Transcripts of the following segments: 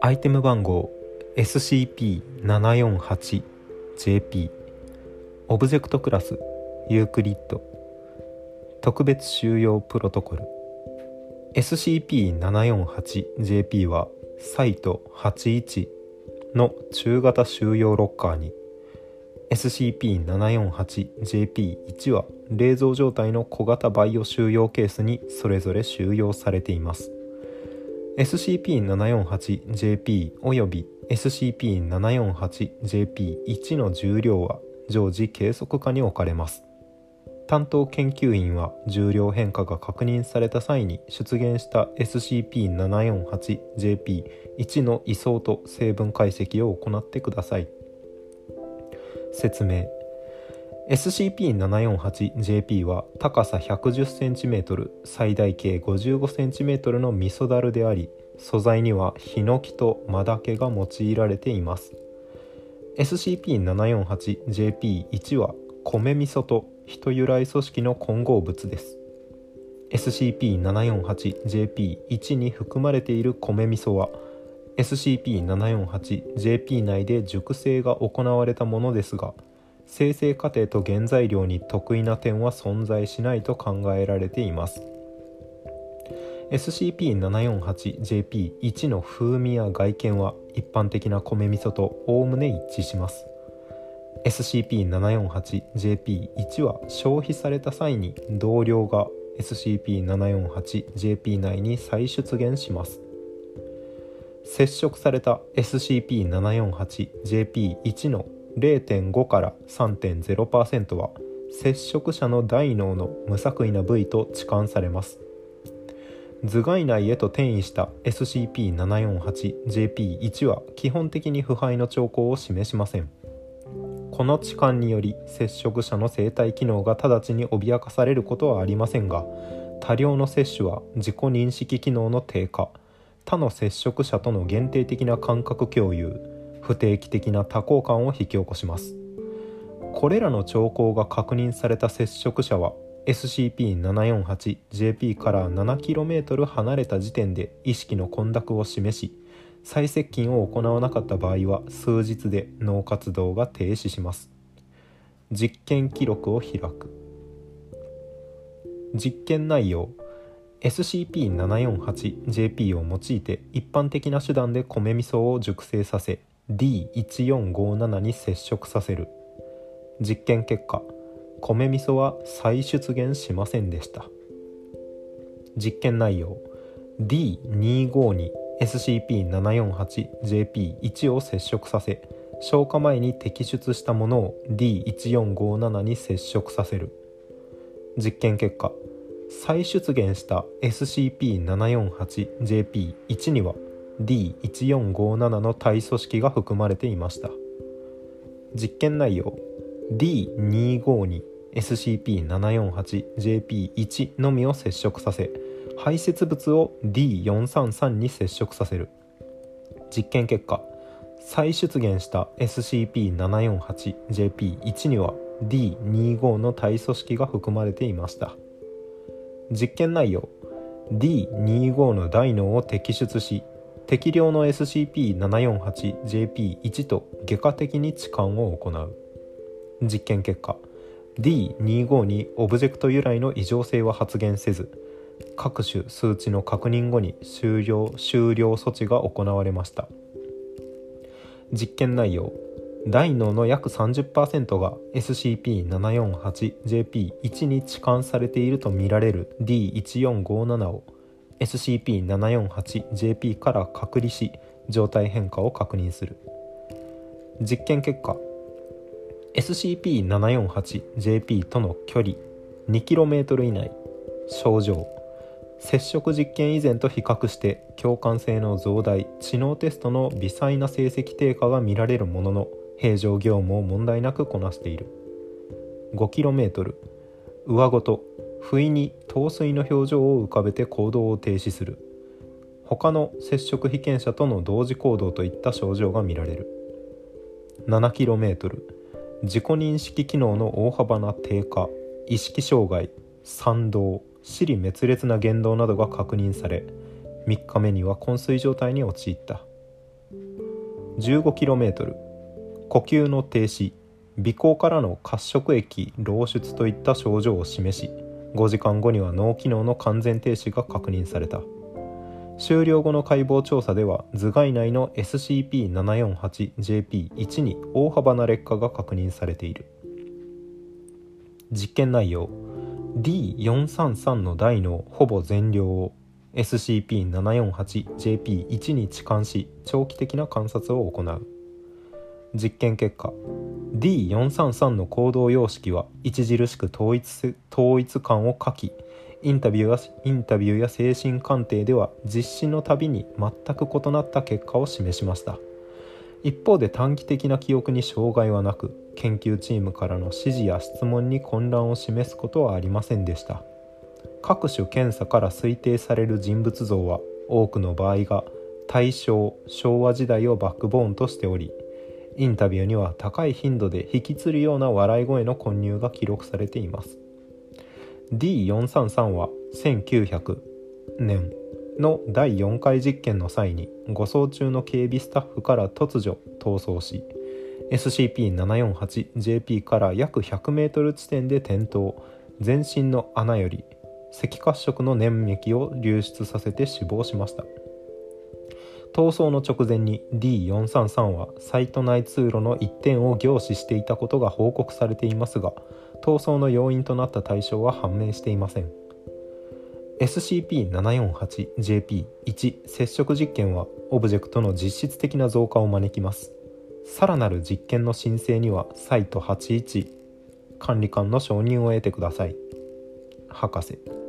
アイテム番号 SCP-748JP オブジェクトクラスユークリッド特別収容プロトコル SCP-748JP はサイト81の中型収容ロッカーに SCP-748JP1 は冷蔵状態の小型バイオ収容ケースにそれぞれ収容されています。SCP-748JP および SCP-748JP1 の重量は常時計測下に置かれます。担当研究員は重量変化が確認された際に出現した SCP-748JP1 の位相と成分解析を行ってください。説明。SCP-748JP は高さ 110cm 最大径 55cm のミソダルであり素材にはヒノキとマダケが用いられています。SCP-748JP1 は米味噌と人由来組織の混合物です。SCP-748JP1 に含まれている米味噌は SCP-748JP 内で熟成が行われたものですが生成過程と原材料に得意な点は存在しないと考えられています。SCP-748JP1 の風味や外見は一般的な米味噌とおおむね一致します。SCP-748JP1 は消費された際に同僚が SCP-748JP 内に再出現します。接触された SCP-748JP1 の0.5から3.0%は接触者の大脳の無作為な部位と置換されます。頭蓋内へと転移した SCP-748JP1 は基本的に腐敗の兆候を示しません。この置換により接触者の生体機能が直ちに脅かされることはありませんが多量の摂取は自己認識機能の低下。他の接触者との限定的な感覚共有。不定期的な多幸感を引き起こします。これらの兆候が確認された接触者は SCP-748JP から 7km 離れた時点で意識の混濁を示し再接近を行わなかった場合は数日で脳活動が停止します。実験記録を開く。実験内容。SCP-748JP を用いて一般的な手段で米味噌を熟成させ D1457 に接触させる。実験結果米味噌は再出現しませんでした。実験内容 D25 に SCP-748JP1 を接触させ消化前に摘出したものを D1457 に接触させる。実験結果再出現した SCP-748JP1 には D1457 の体組織が含まれていました。実験内容。D25 に SCP-748JP1 のみを接触させ排泄物を D433 に接触させる。実験結果。再出現した SCP-748JP1 には D25 の体組織が含まれていました。実験内容。D25 の大脳を摘出し適量の SCP-748JP1 と外科的に置換を行う。実験結果。D25 にオブジェクト由来の異常性は発現せず各種数値の確認後に終了終了措置が行われました。実験内容。大脳の約30%が SCP-748JP1 に置換されているとみられる D1457 を SCP-748JP から隔離し状態変化を確認する。実験結果。SCP-748JP との距離 2km 以内。症状。接触実験以前と比較して共感性の増大知能テストの微細な成績低下が見られるものの平常業務を問題なくこなしている。5km 上ごと不意に陶酔の表情を浮かべて行動を停止する。他の接触被験者との同時行動といった症状が見られる。7km 自己認識機能の大幅な低下。意識障害。賛同。尻滅裂な言動などが確認され。3日目には昏睡状態に陥った。15km 呼吸の停止。鼻孔からの褐色液漏出といった症状を示し5時間後には脳機能の完全停止が確認された。終了後の解剖調査では頭蓋内の SCP-748JP1 に大幅な劣化が確認されている。実験内容。D433 の台のほぼ全量を SCP-748JP1 に置換し長期的な観察を行う。実験結果。D433 の行動様式は著しく統一統一感を欠きインタビューやインタビューや精神鑑定では実施のたびに全く異なった結果を示しました。一方で短期的な記憶に障害はなく研究チームからの指示や質問に混乱を示すことはありませんでした。各種検査から推定される人物像は多くの場合が大正昭和時代をバックボーンとしておりインタビューには高い頻度で引きつるような笑い声の混入が記録されています。D433 は1900年の第4回実験の際に護送中の警備スタッフから突如逃走し SCP-748JP から約 100m 地点で転倒。全身の穴より赤褐色の粘液を流出させて死亡しました。逃走の直前に D433 はサイト内通路の一点を凝視していたことが報告されていますが逃走の要因となった対象は判明していません。SCP-748JP1 接触実験はオブジェクトの実質的な増加を招きます。さらなる実験の申請にはサイト81管理官の承認を得てください。博士。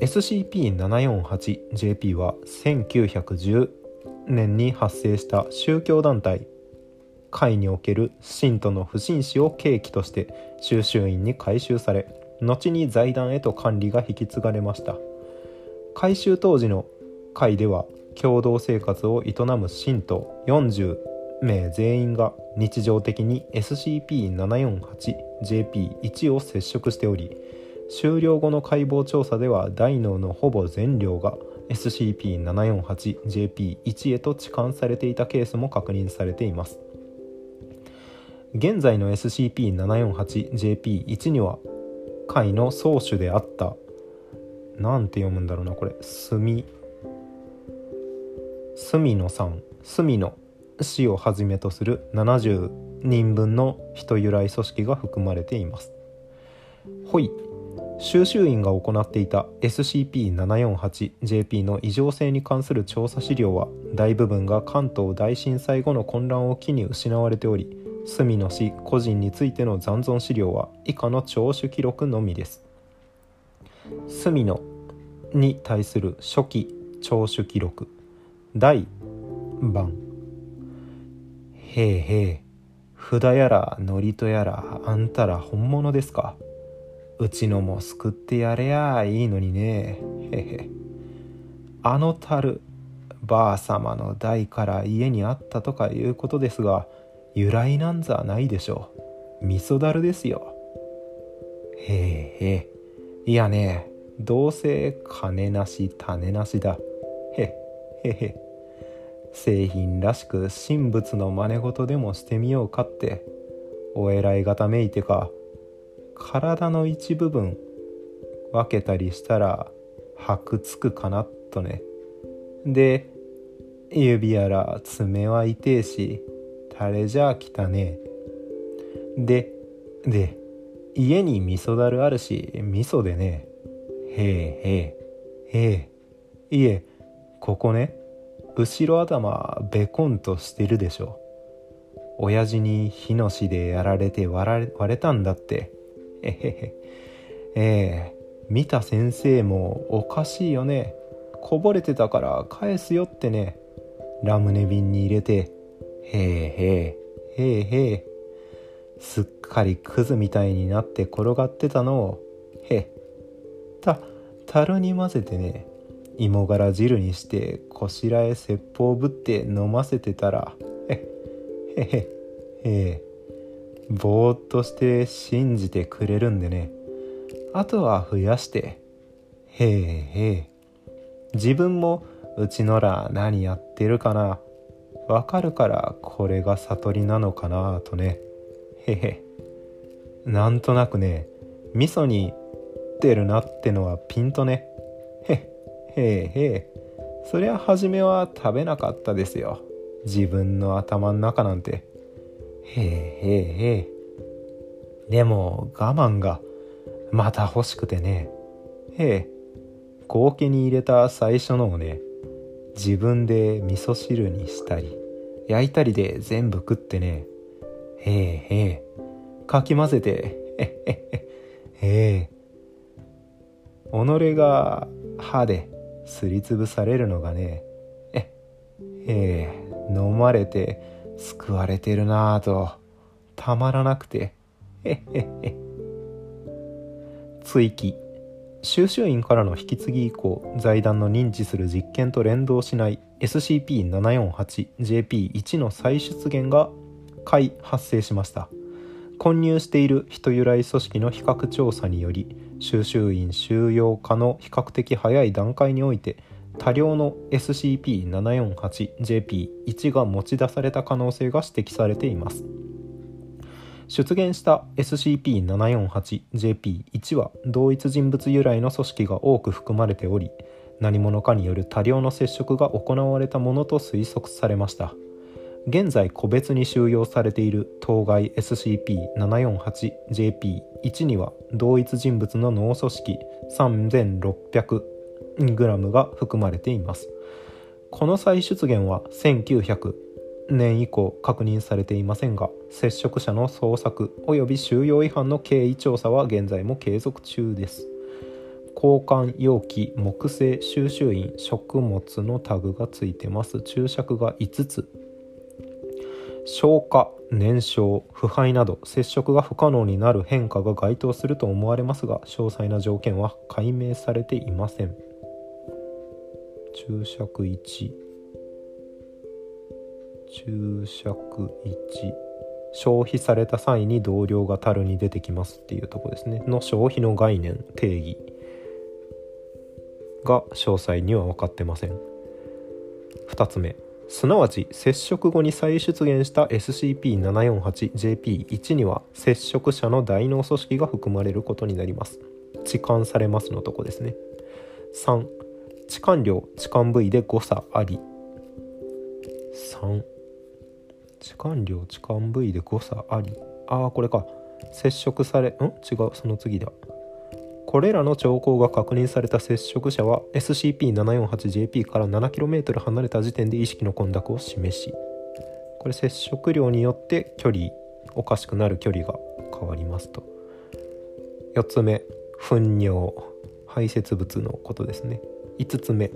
SCP-748JP は1910年に発生した宗教団体。会における信徒の不審死を契機として収集員に回収され後に財団へと管理が引き継がれました。回収当時の会では共同生活を営む信徒40名全員が日常的に SCP-748JP1 を接触しており終了後の解剖調査では大脳のほぼ全量が SCP-748JP1 へと置換されていたケースも確認されています。現在の SCP-748JP1 には貝の宗主であったなんて読むんだろうなこれ。墨墨野さん。墨野死をはじめとする70人分の人由来組織が含まれています。ほい。収集員が行っていた SCP-748JP の異常性に関する調査資料は大部分が関東大震災後の混乱を機に失われており隅野氏個人についての残存資料は以下の聴取記録のみです。隅野に対する初期聴取記録。第番。へえへえ札やら祝詞やらあんたら本物ですか。うちのも救ってやれやいいのにね。へへ。あの樽ばあ様の代から家にあったとかいうことですが由来なんざないでしょう。味噌だるですよ。へえへ。えいやねどうせ金なし種なしだ。へへへ。製品らしく神仏の真似事でもしてみようかって。お偉い方めいてか体の一部分分けたりしたら箔つくかなとね。で指やら爪は痛えしタレじゃあ汚ねえ。でで家に味噌だるあるし味噌でね。へえへえへえ。いえここね後ろ頭ベコンとしてるでしょ。親父に火の死でやられて割れたんだって。ええ。見た先生もおかしいよね。こぼれてたから返すよってね。ラムネ瓶に入れて。へえへえへえへえ。すっかりクズみたいになって転がってたのを。へた樽に混ぜてね。芋がら汁にしてこしらえ説法ぶって飲ませてたら。へへへへえ。ぼーっとして信じてくれるんでね。あとは増やして。へえへえ自分もうちのら何やってるかな。わかるからこれが悟りなのかなとね。へへ。なんとなくね味噌にってるなってのはピンとね。へへえへえそりゃ初めは食べなかったですよ。自分の頭の中なんて。へえへえ。へえでも我慢がまた欲しくてね。へえ合計に入れた最初のをね自分で味噌汁にしたり焼いたりで全部食ってね。へえへえ。かき混ぜて。へへへえ。己が歯ですりつぶされるのがね。えへえ。飲まれて救われてるなぁとたまらなくて。へへへ。追記。収集員からの引き継ぎ以降財団の認知する実験と連動しない SCP-748JP1 の再出現が回発生しました。混入している人由来組織の比較調査により収集員収容化の比較的早い段階において多量の SCP-748JP1 が持ち出された可能性が指摘されています出現した SCP-748JP1 は同一人物由来の組織が多く含まれており何者かによる多量の接触が行われたものと推測されました現在個別に収容されている当該 SCP-748JP1 には同一人物の脳組織36。0 g が含まれています。この再出現は1900年以降確認されていませんが接触者の捜索及び収容違反の経緯調査は現在も継続中です。交換容器木製収集員食物のタグがついてます。注釈が5つ。消化燃焼腐敗など接触が不可能になる変化が該当すると思われますが詳細な条件は解明されていません。注釈1注釈1消費された際に同量が樽に出てきますっていうとこですね。の消費の概念定義。が詳細には分かってません。2つ目。すなわち接触後に再出現した SCP-748JP1 には接触者の大脳組織が含まれることになります。置換されますのとこですね。3置換量置換部位で誤差あり。3置換量置換部位で誤差あり。ああこれか。接触されん？違う。その次だ。これらの兆候が確認された接触者は SCP-748JP から 7km 離れた時点で意識の混濁を示しこれ接触量によって距離おかしくなる距離が変わりますと。4つ目。糞尿。排泄物のことですね。5つ目。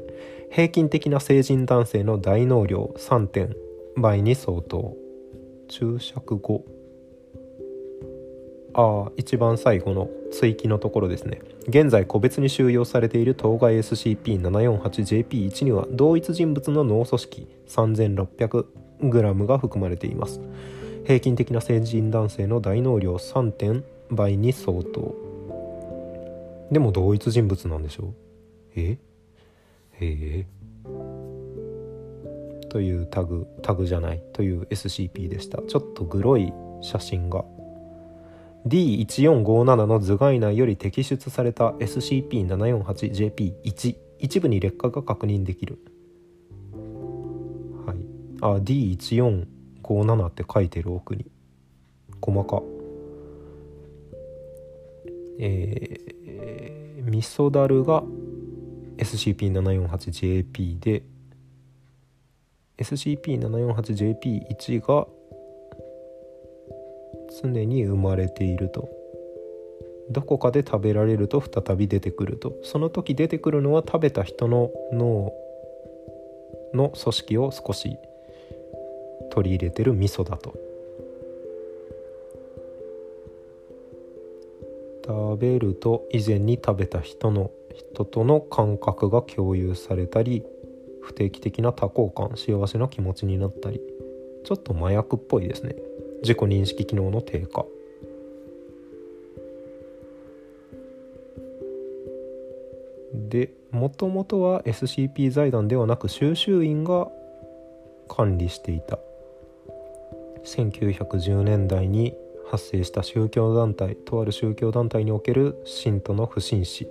平均的な成人男性の大脳量3点倍に相当。注釈後ああ一番最後の追記のところですね。現在個別に収容されている当該 SCP-748JP1 には同一人物の脳組織 3600g が含まれています。平均的な成人男性の大脳量3点倍に相当。でも同一人物なんでしょう？え？へえ。というタグタグじゃないという SCP でした。ちょっとグロい写真が。D1457 の頭蓋内より摘出された SCP-748JP1 一。部に劣化が確認できる。はい。あ D1457 って書いてる奥に。細か。えー、ミソダルが SCP-748JP で SCP-748JP1 が常に生まれていると。どこかで食べられると再び出てくると。その時出てくるのは食べた人の脳の組織を少し取り入れてる味噌だと。食べると以前に食べた人の人との感覚が共有されたり不定期的な多幸感幸せな気持ちになったりちょっと麻薬っぽいですね。自己認識機能の低下。でもともとは SCP 財団ではなく収集員が管理していた。1910年代に発生した宗教団体とある宗教団体における信徒の不審死。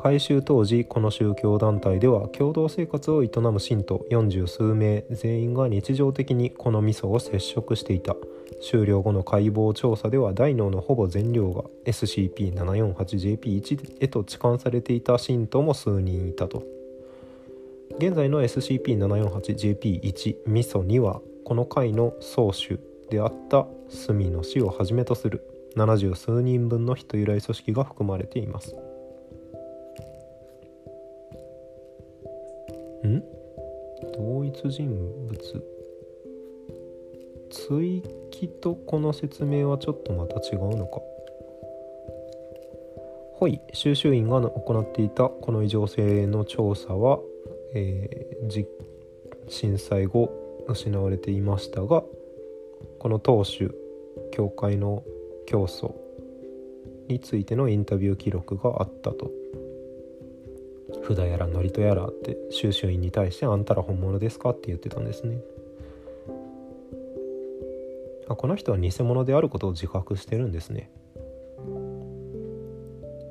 改修当時この宗教団体では共同生活を営む信徒40数名全員が日常的にこの味噌を接触していた。終了後の解剖調査では大脳のほぼ全量が SCP-748JP1 へと置換されていた信徒も数人いたと。現在の SCP-748JP1 ミソにはこの回の総主であった隅野氏をはじめとする70数人分の人由来組織が含まれています。人物。追記とこの説明はちょっとまた違うのか。ほい。収集員が行っていたこの異常性の調査は、えー、震災後失われていましたがこの当主教会の教祖についてのインタビュー記録があったと。札やら祝詞やらって収集員に対して「あんたら本物ですか?」って言ってたんですね。あこの人は偽物であることを自覚してるんですね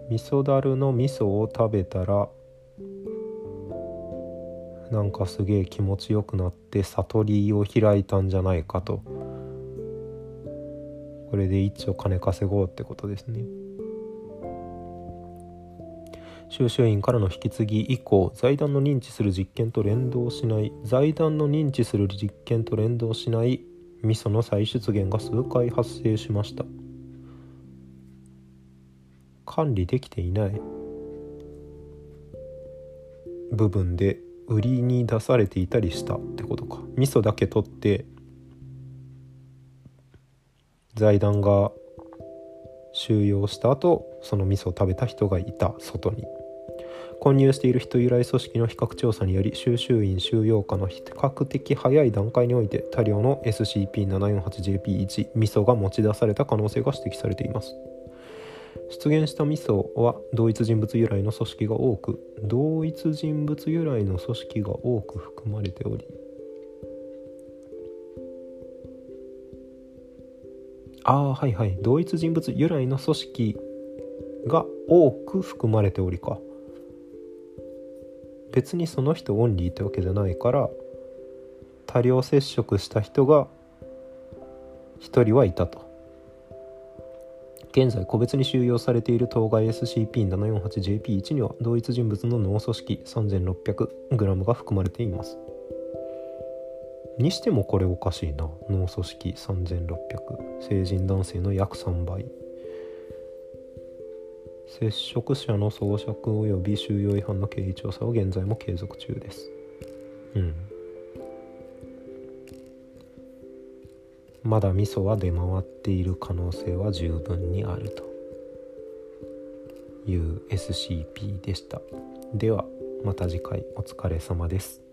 味噌だるの味噌を食べたらなんかすげえ気持ちよくなって悟りを開いたんじゃないかと。これで一丁金稼ごうってことですね。収集員からの引き継ぎ以降財団の認知する実験と連動しない財団の認知する実験と連動しない味噌の再出現が数回発生しました。管理できていない部分で売りに出されていたりしたってことか。味噌だけ取って財団が収容した後その味噌を食べた人がいた外に。混入している人由来組織の比較調査により収集員収容下の比較的早い段階において多量の SCP-748JP1 ミソが持ち出された可能性が指摘されています。出現したミソは同一人物由来の組織が多く同一人物由来の組織が多く含まれておりああはいはい。同一人物由来の組織が多く含まれておりか。別にその人オンリーってわけじゃないから多量接触した人が1人はいたと。現在個別に収容されている当該 SCP-748JP1 には同一人物の脳組織 3600g が含まれています。にしてもこれおかしいな。脳組織3600成人男性の約3倍。接触者の装飾及び収容違反の経緯調査は現在も継続中です。うん。まだ味噌は出回っている可能性は十分にあるという SCP でした。ではまた次回お疲れ様です。